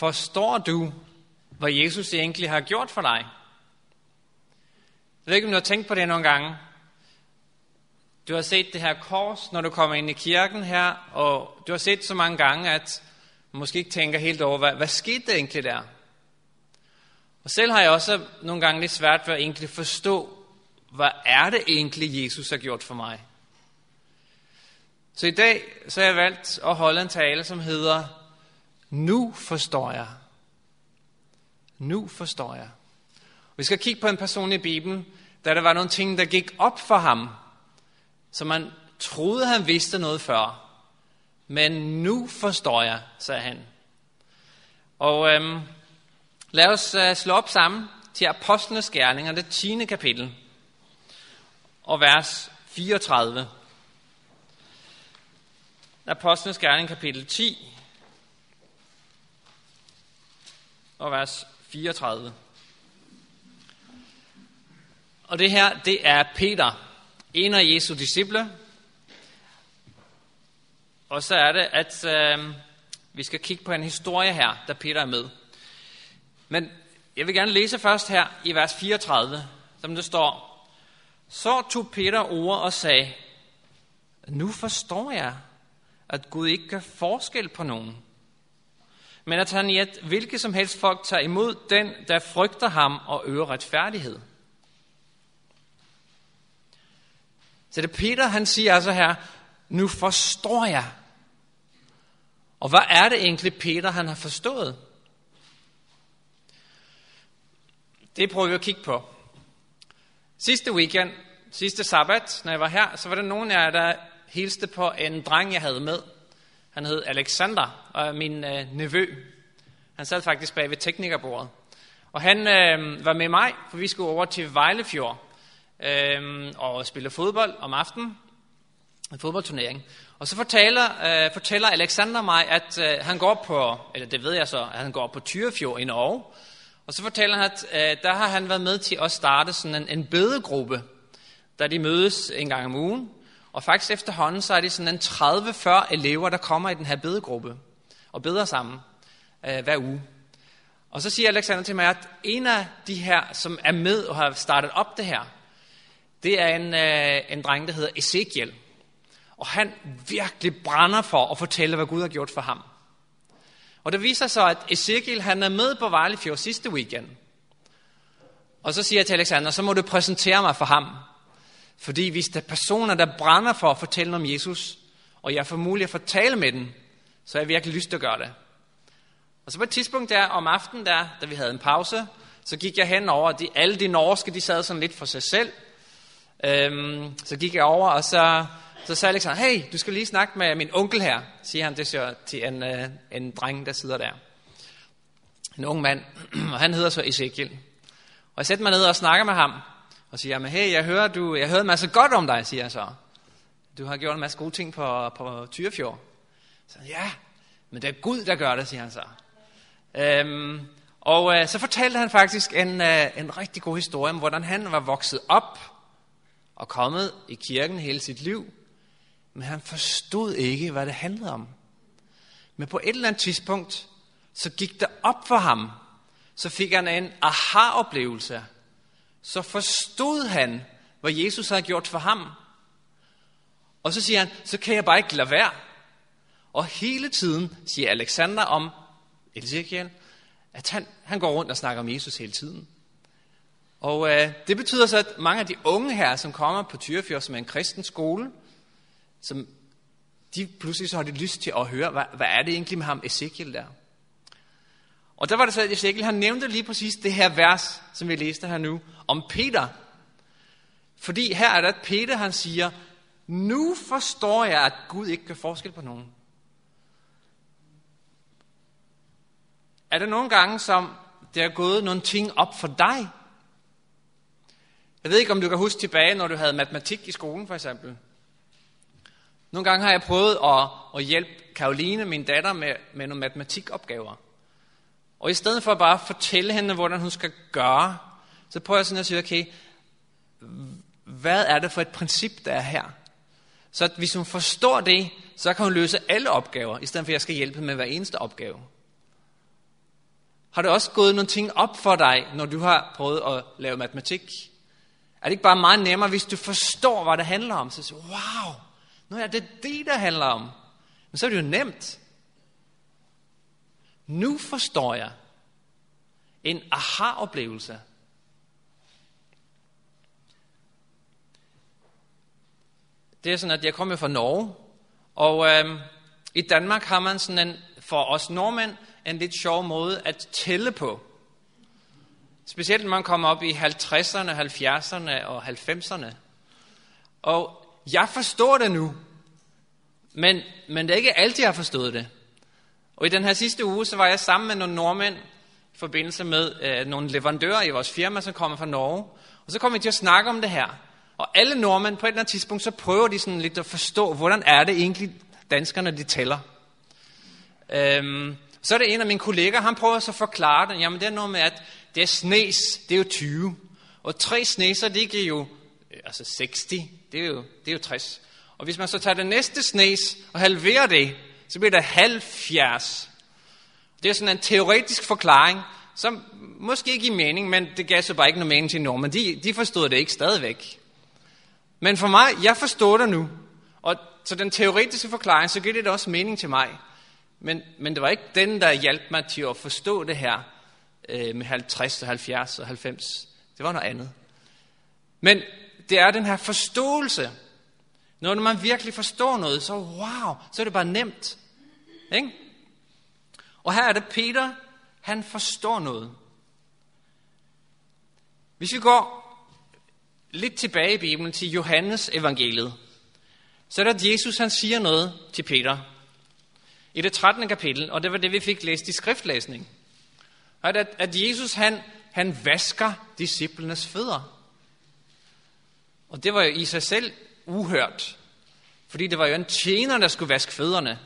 Forstår du, hvad Jesus egentlig har gjort for dig? Jeg ved ikke, om du har tænkt på det nogle gange. Du har set det her kors, når du kommer ind i kirken her, og du har set så mange gange, at du måske ikke tænker helt over, hvad, hvad skete der egentlig der? Og selv har jeg også nogle gange lidt svært ved at egentlig forstå, hvad er det egentlig, Jesus har gjort for mig? Så i dag så har jeg valgt at holde en tale, som hedder, nu forstår jeg. Nu forstår jeg. Vi skal kigge på en person i Bibelen, da der var nogle ting, der gik op for ham, så man troede, han vidste noget før. Men nu forstår jeg, sagde han. Og øhm, lad os øh, slå op sammen til Apostlenes Gerninger, det 10. kapitel, og vers 34. Apostlenes Gerning, kapitel 10, og vers 34. Og det her, det er Peter, en af Jesu disciple. Og så er det, at øh, vi skal kigge på en historie her, der Peter er med. Men jeg vil gerne læse først her i vers 34, som det står. Så tog Peter ord og sagde, nu forstår jeg, at Gud ikke gør forskel på nogen. Men at han i et hvilket som helst folk tager imod den, der frygter ham og øger retfærdighed. Så det Peter, han siger altså her, nu forstår jeg. Og hvad er det egentlig, Peter, han har forstået? Det prøver vi at kigge på. Sidste weekend, sidste sabbat, når jeg var her, så var der nogen af jer, der hilste på en dreng, jeg havde med. Han hed Alexander, og er min øh, nevø. Han sad faktisk bag ved teknikerbordet. Og han øh, var med mig, for vi skulle over til Vejlefjord øh, og spille fodbold om aftenen. En fodboldturnering. Og så fortæller, øh, fortæller Alexander mig, at øh, han går på, eller det ved jeg så, at han går på Tyrefjord i Norge. Og så fortæller han, at øh, der har han været med til at starte sådan en, en bedegruppe, der de mødes en gang om ugen. Og faktisk efterhånden, så er det sådan en 30-40 elever, der kommer i den her bedegruppe og beder sammen øh, hver uge. Og så siger Alexander til mig, at en af de her, som er med og har startet op det her, det er en, øh, en dreng, der hedder Ezekiel. Og han virkelig brænder for at fortælle, hvad Gud har gjort for ham. Og det viser sig, at Ezekiel han er med på Vejlefjord sidste weekend. Og så siger jeg til Alexander, så må du præsentere mig for ham. Fordi hvis der er personer, der brænder for at fortælle om Jesus, og jeg får mulighed at tale med dem, så har jeg virkelig lyst til at gøre det. Og så på et tidspunkt der om aftenen, der, da vi havde en pause, så gik jeg hen over, de, alle de norske, de sad sådan lidt for sig selv. Øhm, så gik jeg over, og så, så sagde Alexander, hey, du skal lige snakke med min onkel her, siger han det så til en, øh, en dreng, der sidder der. En ung mand, og han hedder så Ezekiel. Og jeg sætter mig ned og snakker med ham, og siger, men hey, jeg hører, du, jeg hører en masse godt om dig, siger jeg så. Du har gjort en masse gode ting på, på Tyrefjord. Så ja, men det er Gud, der gør det, siger han så. Øhm, og øh, så fortalte han faktisk en, øh, en rigtig god historie om, hvordan han var vokset op og kommet i kirken hele sit liv. Men han forstod ikke, hvad det handlede om. Men på et eller andet tidspunkt, så gik det op for ham. Så fik han en aha-oplevelse så forstod han, hvad Jesus havde gjort for ham. Og så siger han, så kan jeg bare ikke lade være. Og hele tiden siger Alexander om Ezekiel, at han, han går rundt og snakker om Jesus hele tiden. Og øh, det betyder så, at mange af de unge her, som kommer på Tyrefjord, som er en kristen skole, som de pludselig så har de lyst til at høre, hvad, hvad er det egentlig med ham Ezekiel der? Og der var det så, at Ezekiel han nævnte lige præcis det her vers, som vi læste her nu, om Peter. Fordi her er det, at Peter han siger, nu forstår jeg, at Gud ikke kan forskel på nogen. Er der nogle gange, som det er gået nogle ting op for dig? Jeg ved ikke, om du kan huske tilbage, når du havde matematik i skolen, for eksempel. Nogle gange har jeg prøvet at, at hjælpe Karoline, min datter, med, med nogle matematikopgaver. Og i stedet for bare at fortælle hende, hvordan hun skal gøre, så prøver jeg sådan at sige, okay, hvad er det for et princip, der er her? Så at hvis hun forstår det, så kan hun løse alle opgaver, i stedet for at jeg skal hjælpe med hver eneste opgave. Har det også gået nogle ting op for dig, når du har prøvet at lave matematik? Er det ikke bare meget nemmere, hvis du forstår, hvad det handler om? Så siger wow, nu er det det, der handler om. Men så er det jo nemt. Nu forstår jeg. En aha-oplevelse. Det er sådan, at jeg kommer fra Norge, og øhm, i Danmark har man sådan en, for os nordmænd, en lidt sjov måde at tælle på. Specielt når man kommer op i 50'erne, 70'erne og 90'erne. Og jeg forstår det nu, men, men det er ikke altid, jeg har forstået det. Og i den her sidste uge, så var jeg sammen med nogle nordmænd i forbindelse med øh, nogle leverandører i vores firma, som kommer fra Norge. Og så kom vi til at snakke om det her. Og alle nordmænd på et eller andet tidspunkt, så prøver de sådan lidt at forstå, hvordan er det egentlig, danskerne de tæller. Øhm, så er det en af mine kolleger, han prøver så at forklare det. Jamen det er noget med, at det er snes, det er jo 20. Og tre sneser, det giver jo øh, altså 60, det er jo, det er jo 60. Og hvis man så tager det næste snes og halverer det, så bliver det 70. Det er sådan en teoretisk forklaring, som måske ikke giver mening, men det gav så bare ikke noget mening til nogen. Men de, de forstod det ikke stadigvæk. Men for mig, jeg forstår det nu. Og så den teoretiske forklaring, så giver det også mening til mig. Men, men det var ikke den, der hjalp mig til at forstå det her øh, med 50 og 70 og 90. Det var noget andet. Men det er den her forståelse. Når man virkelig forstår noget, så wow, så er det bare nemt. Ikke? Og her er det Peter, han forstår noget. Hvis vi går lidt tilbage i Bibelen til Johannes evangeliet, så er det, at Jesus han siger noget til Peter. I det 13. kapitel, og det var det, vi fik læst i skriftlæsning. At, at Jesus han, han vasker disciplenes fødder. Og det var jo i sig selv uhørt. Fordi det var jo en tjener, der skulle vaske fødderne.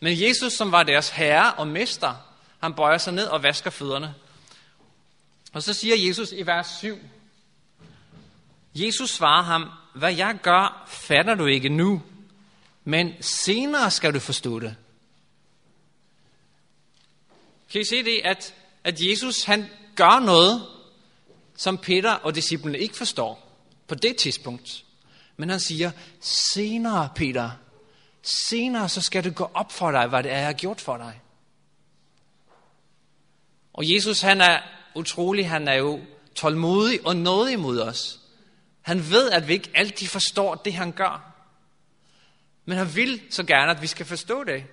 Men Jesus, som var deres herre og mester, han bøjer sig ned og vasker fødderne. Og så siger Jesus i vers 7, Jesus svarer ham, hvad jeg gør, fatter du ikke nu, men senere skal du forstå det. Kan I se det, at, at Jesus han gør noget, som Peter og disciplene ikke forstår på det tidspunkt. Men han siger, senere Peter, senere så skal det gå op for dig, hvad det er, jeg har gjort for dig. Og Jesus han er utrolig, han er jo tålmodig og nådig mod os. Han ved, at vi ikke altid forstår det, han gør. Men han vil så gerne, at vi skal forstå det.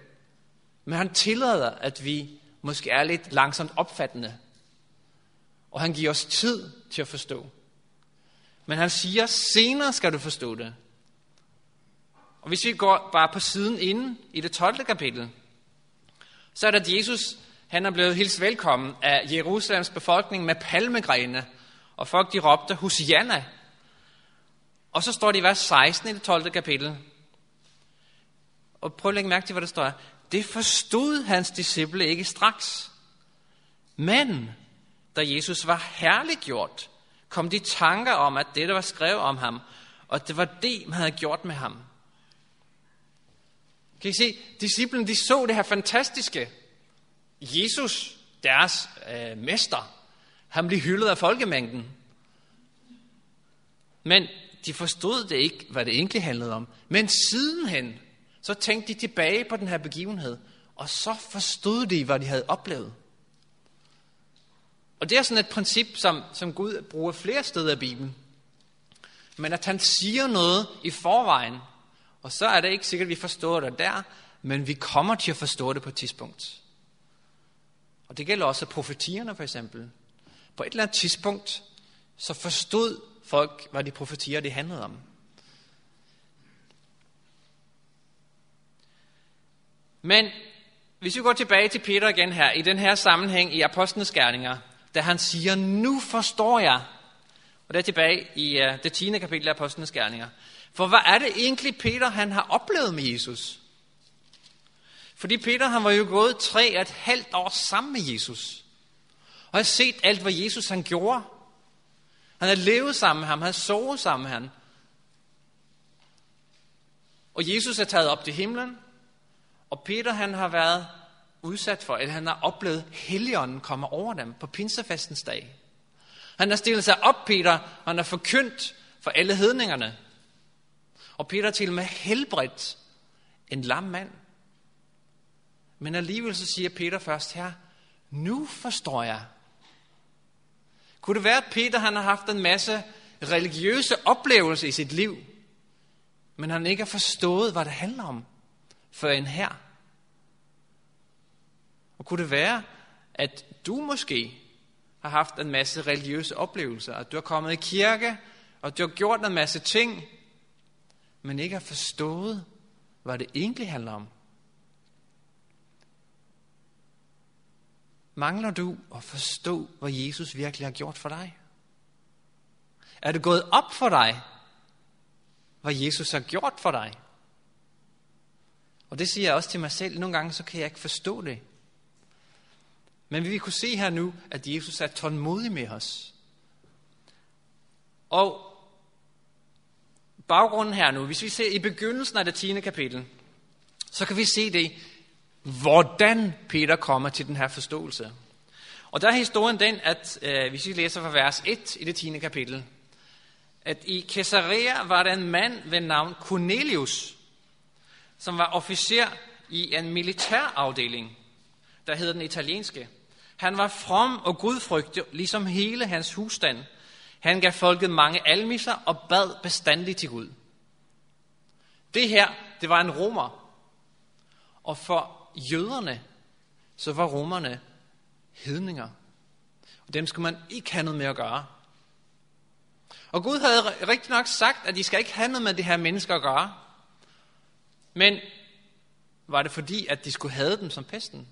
Men han tillader, at vi måske er lidt langsomt opfattende. Og han giver os tid til at forstå. Men han siger, senere skal du forstå det. Og hvis vi går bare på siden inden i det 12. kapitel, så er det, at Jesus han er blevet hilst velkommen af Jerusalems befolkning med palmegrene, og folk de råbte, Hosianna. Og så står det i vers 16 i det 12. kapitel. Og prøv at lægge mærke til, hvad der står. Det forstod hans disciple ikke straks. Men da Jesus var herliggjort, kom de tanker om, at det, der var skrevet om ham, og det var det, man havde gjort med ham. Kan I se, disciplen de så det her fantastiske. Jesus, deres øh, mester, han blev hyldet af folkemængden. Men de forstod det ikke, hvad det egentlig handlede om. Men sidenhen, så tænkte de tilbage på den her begivenhed, og så forstod de, hvad de havde oplevet. Og det er sådan et princip, som, som Gud bruger flere steder i Bibelen. Men at han siger noget i forvejen, og så er det ikke sikkert, at vi forstår det der, men vi kommer til at forstå det på et tidspunkt. Og det gælder også profetierne for eksempel. På et eller andet tidspunkt, så forstod folk, hvad de profetier det handlede om. Men hvis vi går tilbage til Peter igen her, i den her sammenhæng i Apostlenes Gerninger, da han siger, nu forstår jeg. Og det er tilbage i uh, det 10. kapitel af Apostlenes Gerninger. For hvad er det egentlig, Peter han har oplevet med Jesus? Fordi Peter han var jo gået tre og et halvt år sammen med Jesus. Og har set alt, hvad Jesus han gjorde. Han har levet sammen med ham, han har sovet sammen med ham. Og Jesus er taget op til himlen, og Peter han har været udsat for, eller han har oplevet, helligånden komme over dem på pinsefestens dag. Han har stillet sig op, Peter, og han har forkyndt for alle hedningerne. Og Peter til med helbredt en lam mand. Men alligevel så siger Peter først her, nu forstår jeg. Kunne det være, at Peter han har haft en masse religiøse oplevelser i sit liv, men han ikke har forstået, hvad det handler om, for en her. Og kunne det være, at du måske har haft en masse religiøse oplevelser, at du har kommet i kirke, og du har gjort en masse ting, men ikke har forstået, hvad det egentlig handler om. Mangler du at forstå, hvad Jesus virkelig har gjort for dig? Er det gået op for dig, hvad Jesus har gjort for dig? Og det siger jeg også til mig selv. Nogle gange så kan jeg ikke forstå det. Men vi vil kunne se her nu, at Jesus er tålmodig med os. Og baggrunden her nu, hvis vi ser i begyndelsen af det 10. kapitel, så kan vi se det, hvordan Peter kommer til den her forståelse. Og der er historien den, at øh, hvis vi læser fra vers 1 i det 10. kapitel, at i Caesarea var der en mand ved navn Cornelius, som var officer i en militærafdeling, der hed den italienske. Han var from og gudfrygtig, ligesom hele hans husstand. Han gav folket mange almisser og bad bestandigt til Gud. Det her, det var en romer. Og for jøderne, så var romerne hedninger. Og dem skulle man ikke have noget med at gøre. Og Gud havde rigtig nok sagt, at de skal ikke have noget med det her mennesker at gøre. Men var det fordi, at de skulle have dem som pesten?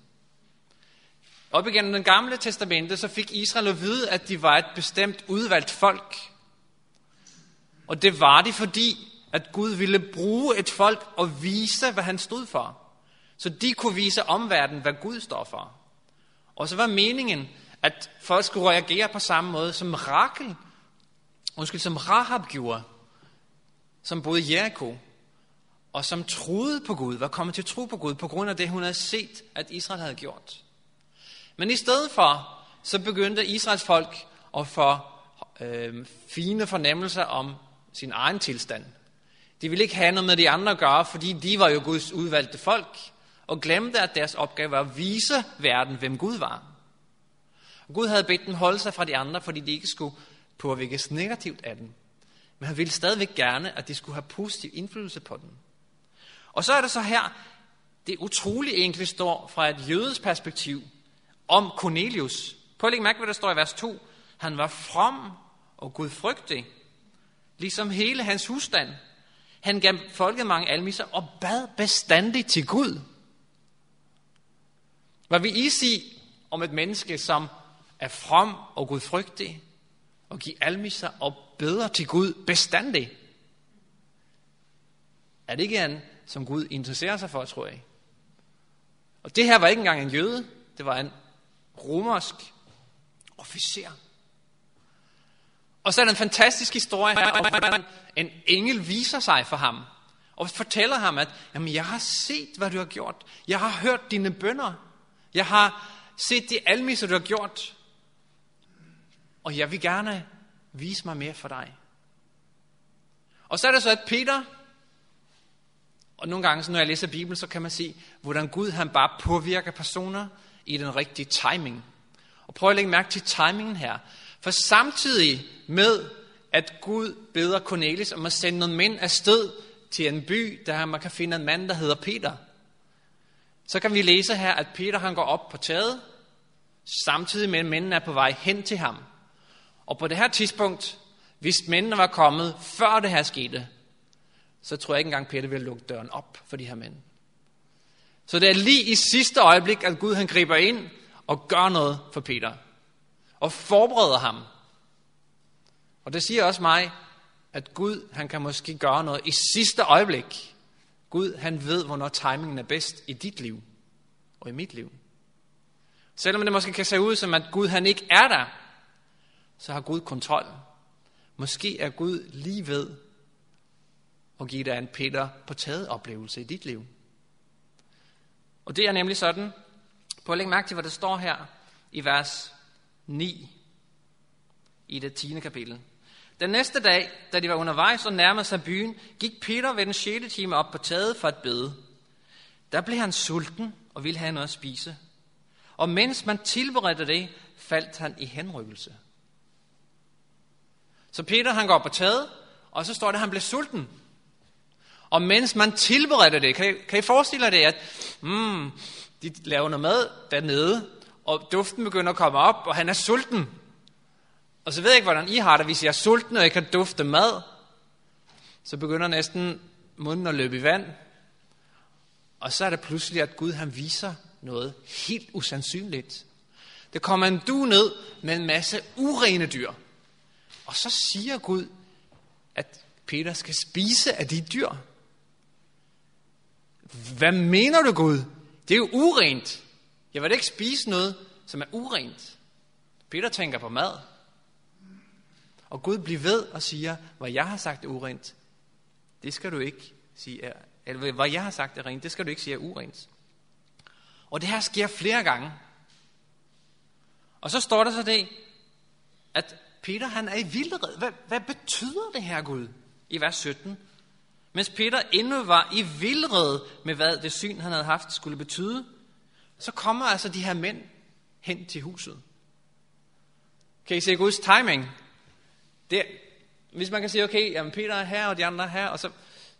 Op igennem den gamle testamente, så fik Israel at vide, at de var et bestemt udvalgt folk. Og det var de, fordi at Gud ville bruge et folk og vise, hvad han stod for. Så de kunne vise omverdenen, hvad Gud står for. Og så var meningen, at folk skulle reagere på samme måde, som Rakel, undskyld, som Rahab gjorde, som boede i Jericho, og som troede på Gud, var kommet til at tro på Gud, på grund af det, hun havde set, at Israel havde gjort. Men i stedet for, så begyndte Israels folk at få øh, fine fornemmelser om sin egen tilstand. De ville ikke have noget med de andre at gøre, fordi de var jo Guds udvalgte folk, og glemte, at deres opgave var at vise verden, hvem Gud var. Og Gud havde bedt dem holde sig fra de andre, fordi de ikke skulle påvirkes negativt af dem. Men han ville stadigvæk gerne, at de skulle have positiv indflydelse på dem. Og så er det så her, det utrolig egentlig står fra et jødes perspektiv, om Cornelius. Prøv at lægge mærke, hvad der står i vers 2. Han var from og gudfrygtig, ligesom hele hans husstand. Han gav folket mange almiser og bad bestandigt til Gud. Hvad vil I sige om et menneske, som er from og gudfrygtig, og giver almiser og beder til Gud bestandigt? Er det ikke en, som Gud interesserer sig for, tror jeg? Og det her var ikke engang en jøde, det var en romersk officer. Og så er der en fantastisk historie her, om en engel viser sig for ham, og fortæller ham, at jamen, jeg har set, hvad du har gjort. Jeg har hørt dine bønder. Jeg har set de almisser, du har gjort. Og jeg vil gerne vise mig mere for dig. Og så er det så, at Peter, og nogle gange, når jeg læser Bibelen, så kan man se, hvordan Gud han bare påvirker personer i den rigtige timing. Og prøv at lægge mærke til timingen her. For samtidig med, at Gud beder Cornelius om at sende nogle mænd afsted til en by, der man kan finde en mand, der hedder Peter, så kan vi læse her, at Peter han går op på taget, samtidig med at mændene er på vej hen til ham. Og på det her tidspunkt, hvis mændene var kommet før det her skete, så tror jeg ikke engang, Peter ville lukke døren op for de her mænd. Så det er lige i sidste øjeblik, at Gud han griber ind og gør noget for Peter. Og forbereder ham. Og det siger også mig, at Gud han kan måske gøre noget i sidste øjeblik. Gud han ved, hvornår timingen er bedst i dit liv og i mit liv. Selvom det måske kan se ud som, at Gud han ikke er der, så har Gud kontrol. Måske er Gud lige ved at give dig en Peter på taget oplevelse i dit liv. Og det er nemlig sådan, Prøv at lægge mærke til, hvad der står her i vers 9 i det 10. kapitel. Den næste dag, da de var undervejs og nærmede sig byen, gik Peter ved den 6. time op på taget for at bede. Der blev han sulten og ville have noget at spise. Og mens man tilberedte det, faldt han i henrykkelse. Så Peter han går op på taget, og så står det, at han blev sulten. Og mens man tilbereder det, kan I, kan I forestille jer det, at mm, de laver noget mad dernede, og duften begynder at komme op, og han er sulten. Og så ved jeg ikke, hvordan I har det, hvis jeg er sulten, og jeg kan dufte mad. Så begynder næsten munden at løbe i vand. Og så er det pludselig, at Gud han viser noget helt usandsynligt. Det kommer en du ned med en masse urene dyr. Og så siger Gud, at Peter skal spise af de dyr. Hvad mener du, Gud? Det er jo urent. Jeg vil ikke spise noget, som er urent. Peter tænker på mad. Og Gud bliver ved og siger, hvad jeg har sagt er urent, det skal du ikke sige er, eller hvad jeg har sagt er rent, det skal du ikke sige er urent. Og det her sker flere gange. Og så står der så det, at Peter han er i vildred. Hvad, hvad betyder det her, Gud? I vers 17. Mens Peter endnu var i vildred med, hvad det syn, han havde haft, skulle betyde, så kommer altså de her mænd hen til huset. Kan I se Guds timing? Det, hvis man kan sige, okay, jamen Peter er her, og de andre er her, og så,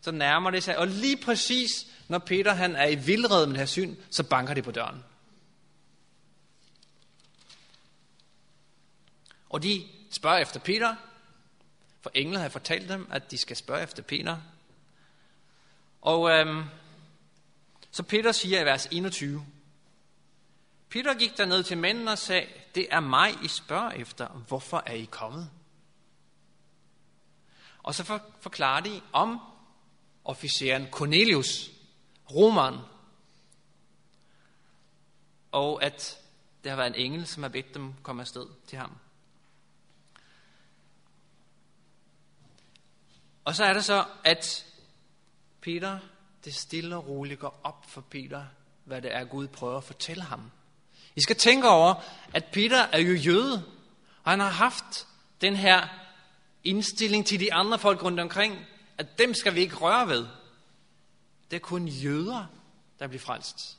så nærmer det sig. Og lige præcis, når Peter han er i vildred med det her syn, så banker det på døren. Og de spørger efter Peter, for englen har fortalt dem, at de skal spørge efter Peter. Og øhm, så Peter siger i vers 21, Peter gik derned til mændene og sagde, det er mig, I spørger efter, hvorfor er I kommet? Og så forklarer de om officeren Cornelius, romeren, og at der har været en engel, som har bedt dem komme afsted til ham. Og så er det så, at Peter, det stille og roligt går op for Peter, hvad det er, Gud prøver at fortælle ham. I skal tænke over, at Peter er jo jøde, og han har haft den her indstilling til de andre folk rundt omkring, at dem skal vi ikke røre ved. Det er kun jøder, der bliver frelst.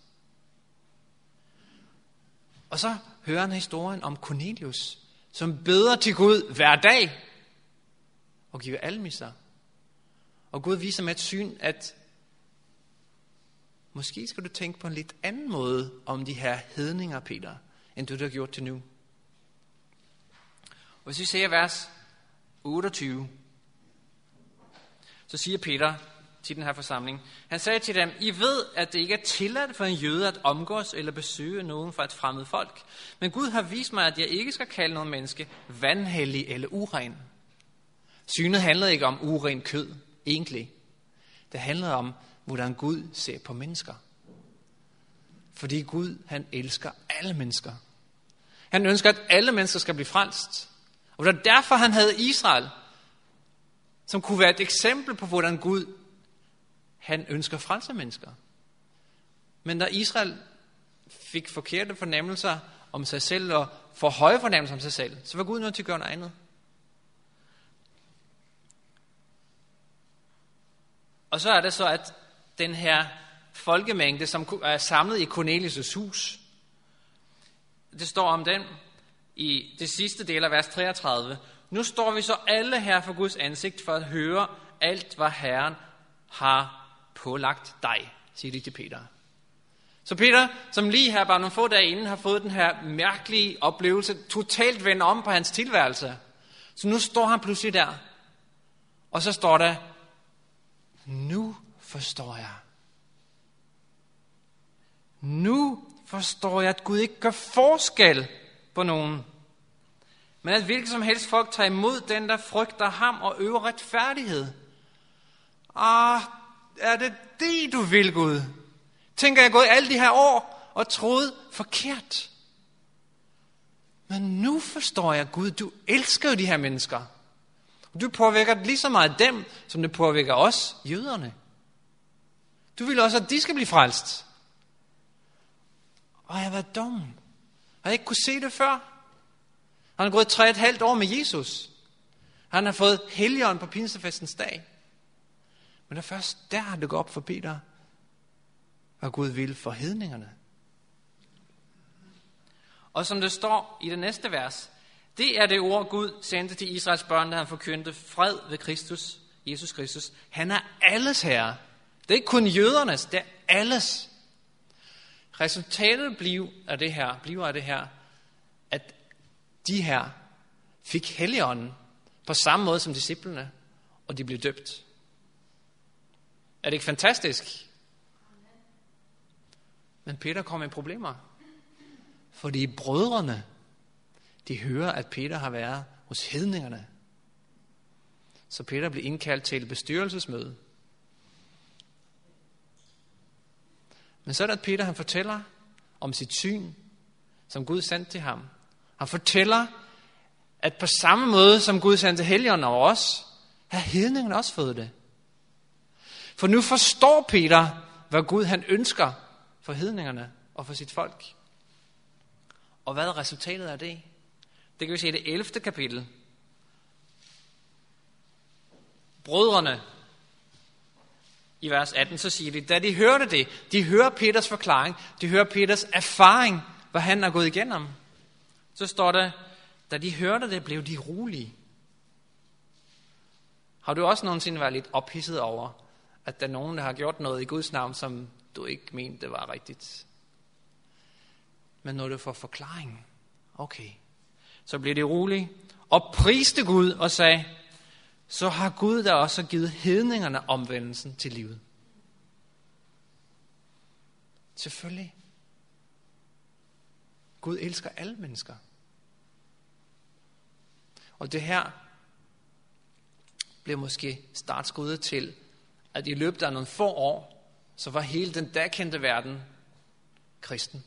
Og så hører han historien om Cornelius, som beder til Gud hver dag og giver almisser. Og Gud viser med et syn, at måske skal du tænke på en lidt anden måde om de her hedninger, Peter, end du har gjort til nu. Og hvis vi ser vers 28, så siger Peter til den her forsamling, han sagde til dem, I ved, at det ikke er tilladt for en jøde at omgås eller besøge nogen fra et fremmed folk. Men Gud har vist mig, at jeg ikke skal kalde noget menneske vandhellig eller uren. Synet handlede ikke om uren kød, egentlig. Det handler om, hvordan Gud ser på mennesker. Fordi Gud, han elsker alle mennesker. Han ønsker, at alle mennesker skal blive frelst. Og det var derfor, han havde Israel, som kunne være et eksempel på, hvordan Gud han ønsker frelse mennesker. Men da Israel fik forkerte fornemmelser om sig selv og for høje fornemmelser om sig selv, så var Gud nødt til at gøre noget andet. Og så er det så, at den her folkemængde, som er samlet i Cornelius' hus, det står om den i det sidste del af vers 33. Nu står vi så alle her for Guds ansigt for at høre alt, hvad Herren har pålagt dig, siger de til Peter. Så Peter, som lige her bare nogle få dage inden har fået den her mærkelige oplevelse, totalt vendt om på hans tilværelse. Så nu står han pludselig der. Og så står der, nu forstår jeg. Nu forstår jeg, at Gud ikke gør forskel på nogen. Men at hvilket som helst folk tager imod den, der frygter ham og øver retfærdighed. Ah, er det det, du vil, Gud? Tænker jeg gået alle de her år og troet forkert. Men nu forstår jeg, Gud, du elsker jo de her mennesker. Du påvirker lige så meget dem, som det påvirker os, jøderne. Du vil også, at de skal blive frelst. Og jeg har været dum. Jeg ikke kunne se det før. Han har gået tre et halvt år med Jesus. Han har fået helgen på pinsefestens dag. Men det er først der, det går op for Peter, hvad Gud vil for hedningerne. Og som det står i det næste vers, det er det ord, Gud sendte til Israels børn, da han forkyndte fred ved Kristus, Jesus Kristus. Han er alles herre. Det er ikke kun jødernes, det er alles. Resultatet bliver af det her, bliver af det her, at de her fik helligånden på samme måde som disciplene, og de blev døbt. Er det ikke fantastisk? Men Peter kom med problemer. Fordi brødrene, de hører, at Peter har været hos hedningerne. Så Peter blev indkaldt til et bestyrelsesmøde. Men så er det, at Peter han fortæller om sit syn, som Gud sendte til ham. Han fortæller, at på samme måde som Gud sendte helgen over os, har hedningen også fået det. For nu forstår Peter, hvad Gud han ønsker for hedningerne og for sit folk. Og hvad er resultatet af det? Det kan vi se i det 11. kapitel. Brødrene i vers 18, så siger de, da de hørte det, de hører Peters forklaring, de hører Peters erfaring, hvad han har gået igennem. Så står der, da de hørte det, blev de rolige. Har du også nogensinde været lidt ophidset over, at der er nogen, der har gjort noget i Guds navn, som du ikke mente, var rigtigt? Men når du får forklaringen, okay, så blev de rolige og priste Gud og sagde, så har Gud da også givet hedningerne omvendelsen til livet. Selvfølgelig. Gud elsker alle mennesker. Og det her blev måske startskuddet til, at i løbet af nogle få år, så var hele den dagkendte verden kristen.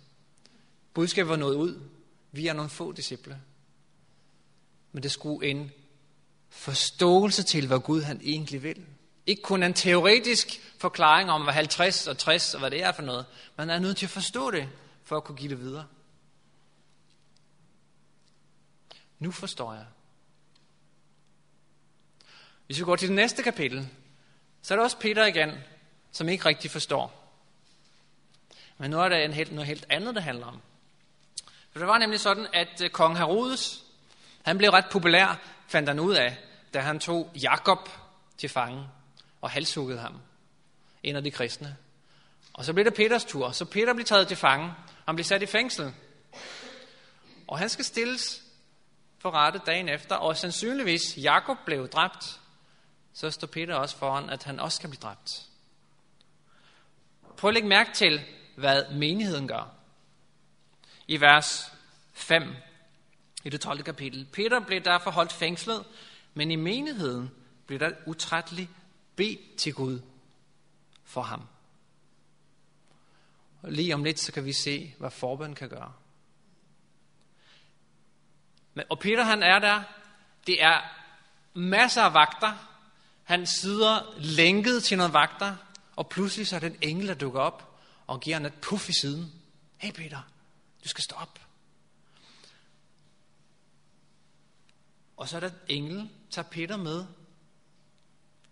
Budskabet var nået ud via nogle få disciple. Men det skulle en forståelse til, hvad Gud han egentlig vil. Ikke kun en teoretisk forklaring om, hvad 50 og 60 og hvad det er for noget. Man er nødt til at forstå det, for at kunne give det videre. Nu forstår jeg. Hvis vi går til det næste kapitel, så er det også Peter igen, som ikke rigtig forstår. Men nu er der en helt, noget helt andet, det handler om. For det var nemlig sådan, at øh, kong Herodes, han blev ret populær, fandt han ud af, da han tog Jakob til fange og halshuggede ham. En af de kristne. Og så blev det Peters tur. Så Peter blev taget til fange. Han blev sat i fængsel. Og han skal stilles for rette dagen efter. Og sandsynligvis Jakob blev dræbt. Så står Peter også foran, at han også skal blive dræbt. Prøv at lægge mærke til, hvad menigheden gør. I vers 5 i det 12. kapitel. Peter blev derfor holdt fængslet, men i menigheden blev der utrætteligt bedt til Gud for ham. Og lige om lidt, så kan vi se, hvad forbøn kan gøre. Men, og Peter han er der. Det er masser af vagter. Han sidder lænket til nogle vagter, og pludselig så er den engel, der dukker op og giver ham et puff i siden. Hey Peter, du skal stå op. Og så er der engel, tager Peter med,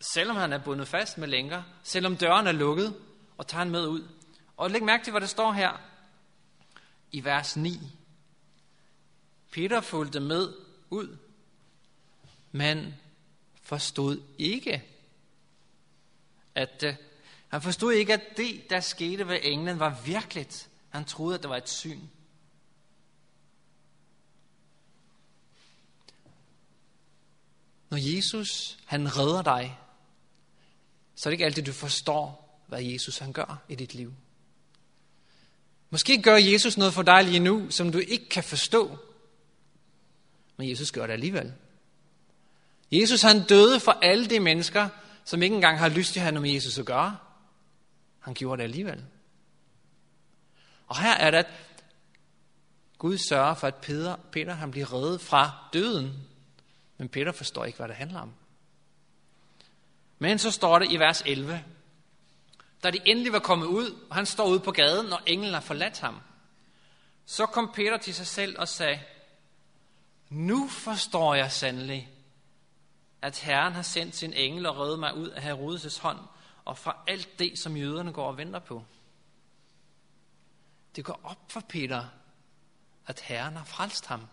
selvom han er bundet fast med lænker, selvom døren er lukket, og tager han med ud. Og læg mærke til, hvad der står her i vers 9. Peter fulgte med ud, men forstod ikke, at uh, han forstod ikke, at det, der skete ved englen, var virkeligt. Han troede, at det var et syn. Når Jesus, han redder dig, så er det ikke altid, du forstår, hvad Jesus han gør i dit liv. Måske gør Jesus noget for dig lige nu, som du ikke kan forstå. Men Jesus gør det alligevel. Jesus han døde for alle de mennesker, som ikke engang har lyst til at have noget med Jesus at gøre. Han gjorde det alligevel. Og her er det, at Gud sørger for, at Peter, Peter han bliver reddet fra døden. Men Peter forstår ikke, hvad det handler om. Men så står det i vers 11, da de endelig var kommet ud, og han står ude på gaden, og englen har forladt ham. Så kom Peter til sig selv og sagde, nu forstår jeg sandelig, at Herren har sendt sin engel og reddet mig ud af Herodes' hånd og fra alt det, som jøderne går og venter på. Det går op for Peter, at Herren har frelst ham.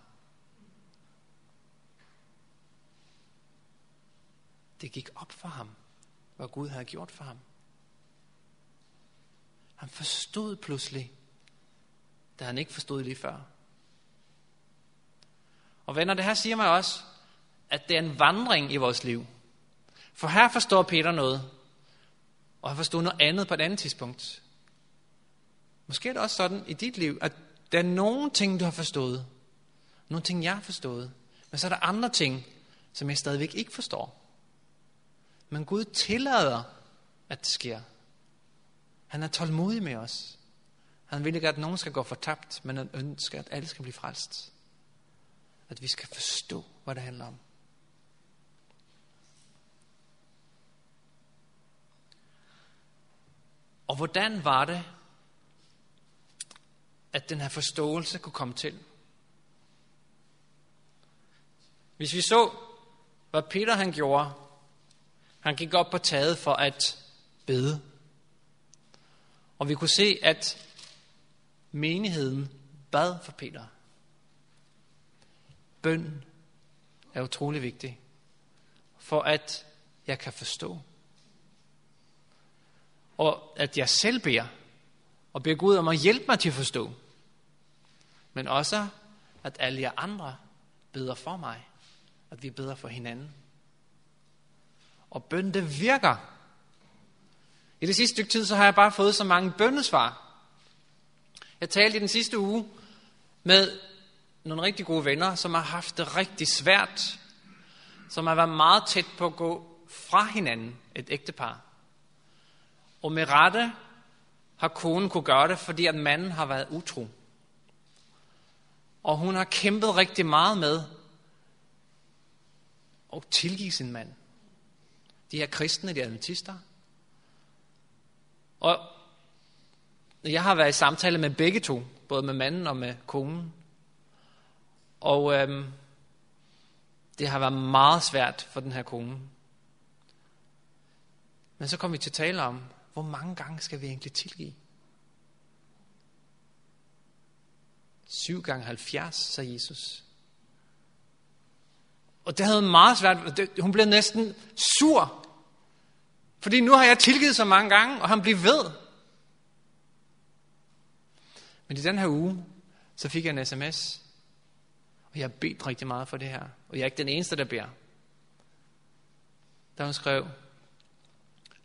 Det gik op for ham, hvad Gud havde gjort for ham. Han forstod pludselig, da han ikke forstod lige før. Og venner, det her siger mig også, at det er en vandring i vores liv. For her forstår Peter noget, og han forstod noget andet på et andet tidspunkt. Måske er det også sådan i dit liv, at der er nogle ting, du har forstået. Nogle ting, jeg har forstået. Men så er der andre ting, som jeg stadigvæk ikke forstår. Men Gud tillader, at det sker. Han er tålmodig med os. Han vil ikke, at nogen skal gå fortabt, men han ønsker, at alle skal blive frelst. At vi skal forstå, hvad det handler om. Og hvordan var det, at den her forståelse kunne komme til? Hvis vi så, hvad Peter han gjorde, han gik op på taget for at bede. Og vi kunne se, at menigheden bad for Peter. Bøn er utrolig vigtig, for at jeg kan forstå. Og at jeg selv beder, og beder Gud om at hjælpe mig til at forstå. Men også, at alle jer andre beder for mig. At vi beder for hinanden. Og bøn, det virker. I det sidste stykke tid, så har jeg bare fået så mange bøndesvar. Jeg talte i den sidste uge med nogle rigtig gode venner, som har haft det rigtig svært. Som har været meget tæt på at gå fra hinanden, et ægtepar. Og med rette har konen kunne gøre det, fordi at manden har været utro. Og hun har kæmpet rigtig meget med at tilgive sin mand. De her kristne, de adventister. Og jeg har været i samtale med begge to, både med manden og med konen. Og øhm, det har været meget svært for den her kone. Men så kom vi til at tale om, hvor mange gange skal vi egentlig tilgive? 7 gange 70, sagde Jesus. Og det havde meget svært. Hun blev næsten sur. Fordi nu har jeg tilgivet så mange gange, og han blev ved. Men i den her uge, så fik jeg en sms. Og jeg har bedt rigtig meget for det her. Og jeg er ikke den eneste, der beder. Der hun skrev,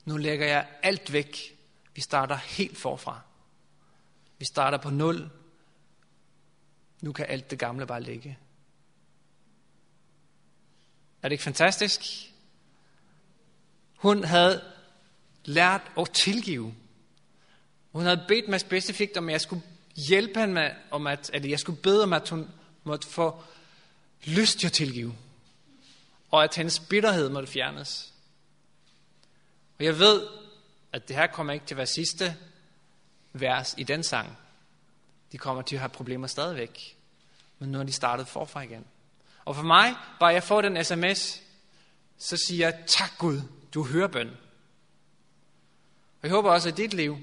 nu lægger jeg alt væk. Vi starter helt forfra. Vi starter på nul. Nu kan alt det gamle bare ligge. Er det ikke fantastisk? Hun havde lært at tilgive. Hun havde bedt mig specifikt om, at jeg skulle hjælpe hende med, om at, eller jeg skulle bede om, at hun måtte få lyst til at tilgive. Og at hendes bitterhed måtte fjernes. Og jeg ved, at det her kommer ikke til at være sidste vers i den sang. De kommer til at have problemer stadigvæk. Men nu har de startet forfra igen. Og for mig, bare jeg får den sms, så siger jeg, tak Gud, du hører bøn. Og jeg håber også i dit liv,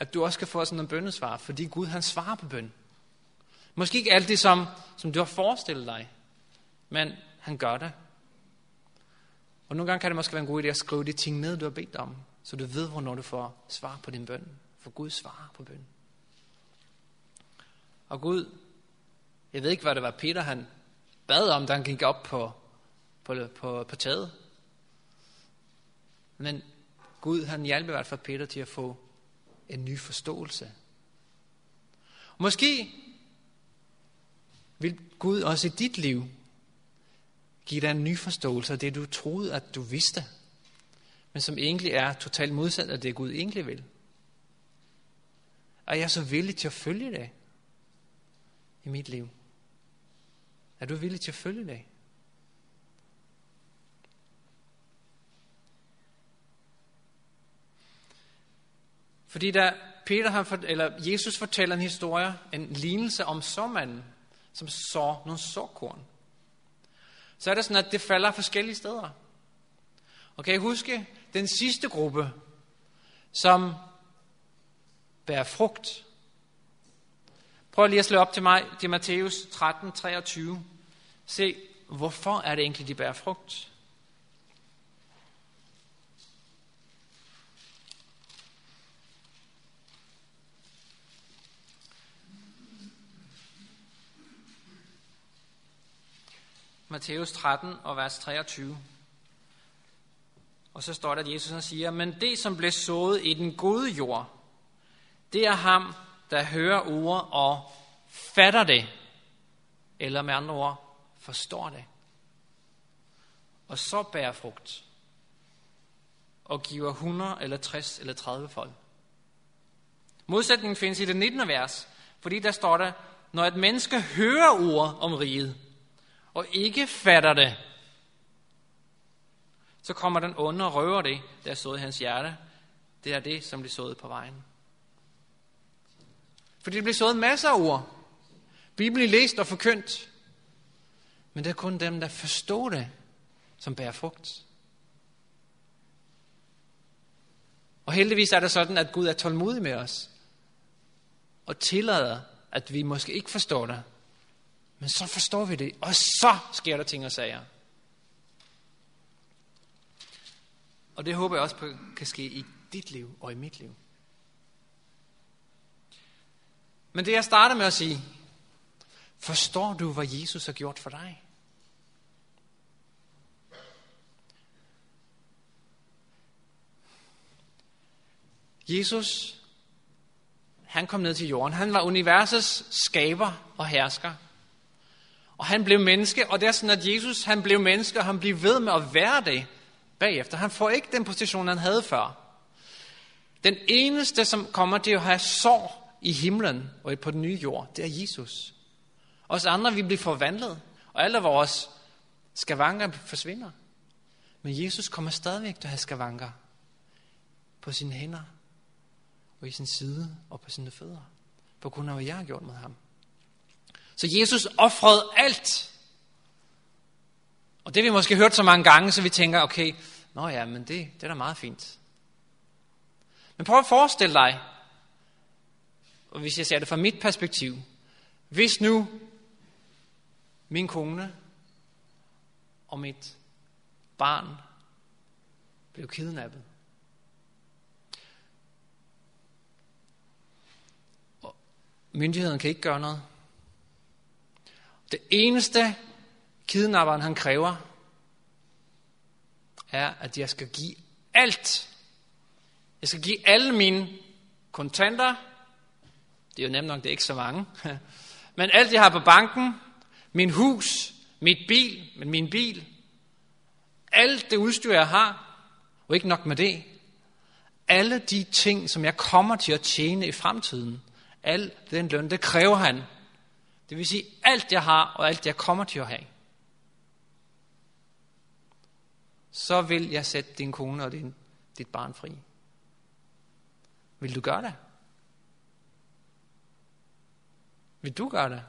at du også kan få sådan en bøndesvar, fordi Gud han svarer på bøn. Måske ikke alt det, som, som du har forestillet dig, men han gør det. Og nogle gange kan det måske være en god idé at skrive de ting ned, du har bedt om, så du ved, hvornår du får svar på din bøn. For Gud svarer på bøn. Og Gud, jeg ved ikke, hvad det var Peter, han bad om, da han gik op på, på, på, på taget. Men Gud, han hjalp i hvert fald Peter til at få en ny forståelse. Måske vil Gud også i dit liv give dig en ny forståelse af det, du troede, at du vidste, men som egentlig er totalt modsat af det, Gud egentlig vil. Er jeg så villig til at følge det i mit liv? Er du villig til at følge det? Fordi da Peter han, eller Jesus fortæller en historie, en lignelse om såmanden, som så nogle såkorn, så er det sådan, at det falder forskellige steder. Og kan I huske den sidste gruppe, som bærer frugt? Prøv lige at slå op til mig, det er Matthæus 13, 23. Se, hvorfor er det egentlig, de bærer frugt? Matthæus 13 og vers 23. Og så står der, at Jesus han siger, men det, som blev sået i den gode jord, det er ham, der hører ord og fatter det, eller med andre ord, forstår det. Og så bærer frugt, og giver 100 eller 60 eller 30 folk. Modsætningen findes i det 19. vers, fordi der står der, når et menneske hører ord om riget, og ikke fatter det, så kommer den onde og røver det, der er sået i hans hjerte. Det er det, som blev sået på vejen. Fordi det blev sået masser af ord. Bibelen læst og forkyndt. Men det er kun dem, der forstår det, som bærer frugt. Og heldigvis er det sådan, at Gud er tålmodig med os. Og tillader, at vi måske ikke forstår det. Men så forstår vi det, og så sker der ting og sager. Og det håber jeg også på, kan ske i dit liv og i mit liv. Men det jeg starter med at sige, forstår du, hvad Jesus har gjort for dig? Jesus, han kom ned til jorden. Han var universets skaber og hersker. Og han blev menneske, og det er sådan, at Jesus han blev menneske, og han blev ved med at være det bagefter. Han får ikke den position, han havde før. Den eneste, som kommer til at have sår i himlen og på den nye jord, det er Jesus. Os andre, vi bliver forvandlet, og alle vores skavanker forsvinder. Men Jesus kommer stadigvæk til at have skavanker på sine hænder, og i sin side og på sine fødder, på grund af, hvad jeg har gjort med ham. Så Jesus offrede alt. Og det vi måske hørt så mange gange, så vi tænker, okay, nå ja, men det, det er da meget fint. Men prøv at forestille dig, og hvis jeg ser det fra mit perspektiv, hvis nu min kone og mit barn blev kidnappet. Og myndigheden kan ikke gøre noget. Det eneste kidnapperen han kræver, er, at jeg skal give alt. Jeg skal give alle mine kontanter. Det er jo nemt nok, det er ikke så mange. Men alt jeg har på banken, min hus, mit bil, men min bil, alt det udstyr, jeg har, og ikke nok med det, alle de ting, som jeg kommer til at tjene i fremtiden, al den løn, det kræver han det vil sige alt jeg har og alt jeg kommer til at have. Så vil jeg sætte din kone og din, dit barn fri. Vil du gøre det? Vil du gøre det?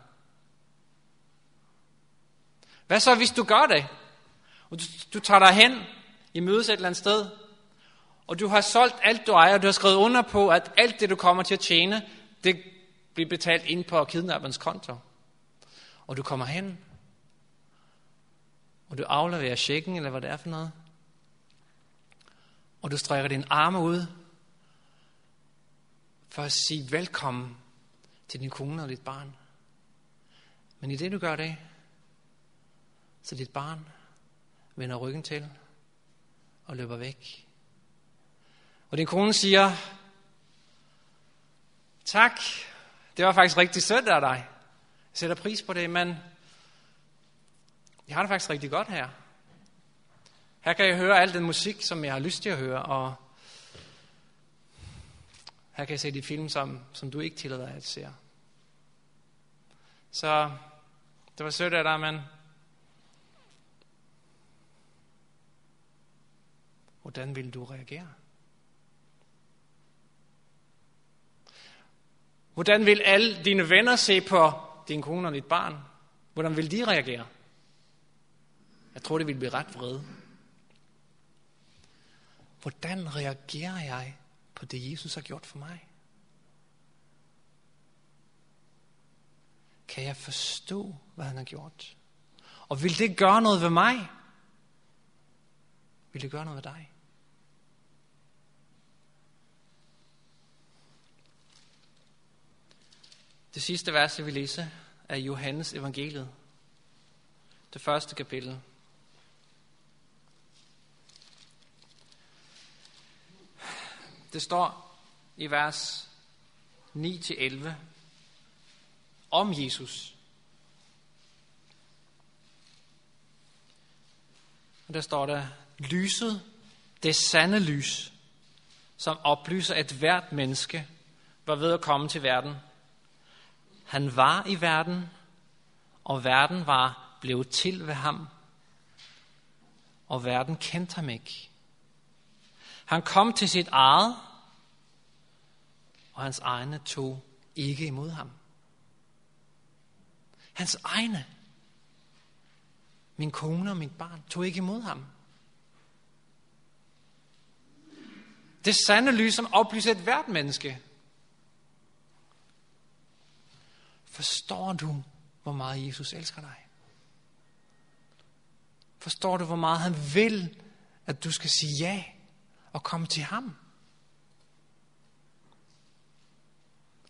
Hvad så, hvis du gør det? Og du, du tager dig hen i mødes et eller andet sted, og du har solgt alt, du ejer, du har skrevet under på, at alt det, du kommer til at tjene, det bliver betalt ind på kidnapperens konto og du kommer hen, og du afleverer checken, eller hvad det er for noget, og du strækker dine arme ud, for at sige velkommen til din kone og dit barn. Men i det du gør det, så dit barn vender ryggen til og løber væk. Og din kone siger, tak, det var faktisk rigtig sødt af dig sætter pris på det, men jeg har det faktisk rigtig godt her. Her kan jeg høre al den musik, som jeg har lyst til at høre, og her kan jeg se de film, som, som du ikke tillader at se. Så det var sødt af dig, men hvordan vil du reagere? Hvordan vil alle dine venner se på din kone og dit barn? Hvordan vil de reagere? Jeg tror, det vil blive ret vrede. Hvordan reagerer jeg på det, Jesus har gjort for mig? Kan jeg forstå, hvad han har gjort? Og vil det gøre noget ved mig? Vil det gøre noget ved dig? Det sidste vers, jeg vil læse, er Johannes evangeliet. Det første kapitel. Det står i vers 9-11 om Jesus. Og der står der, lyset, det sande lys, som oplyser et hvert menneske, var ved at komme til verden. Han var i verden, og verden var blevet til ved ham, og verden kendte ham ikke. Han kom til sit eget, og hans egne tog ikke imod ham. Hans egne, min kone og mit barn, tog ikke imod ham. Det sande lys, som oplyser et hvert menneske. Forstår du, hvor meget Jesus elsker dig? Forstår du, hvor meget han vil, at du skal sige ja og komme til ham?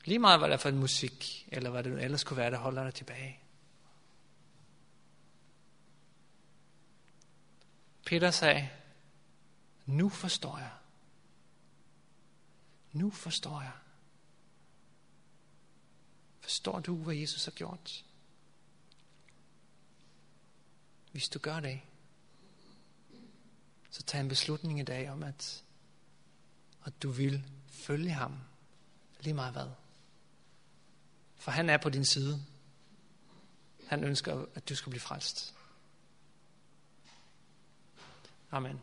Lige meget hvad det er for en musik, eller hvad det ellers kunne være, der holder dig tilbage. Peter sagde, nu forstår jeg. Nu forstår jeg. Forstår du, hvad Jesus har gjort? Hvis du gør det, så tag en beslutning i dag om, at, at du vil følge ham. Lige meget hvad. For han er på din side. Han ønsker, at du skal blive frelst. Amen.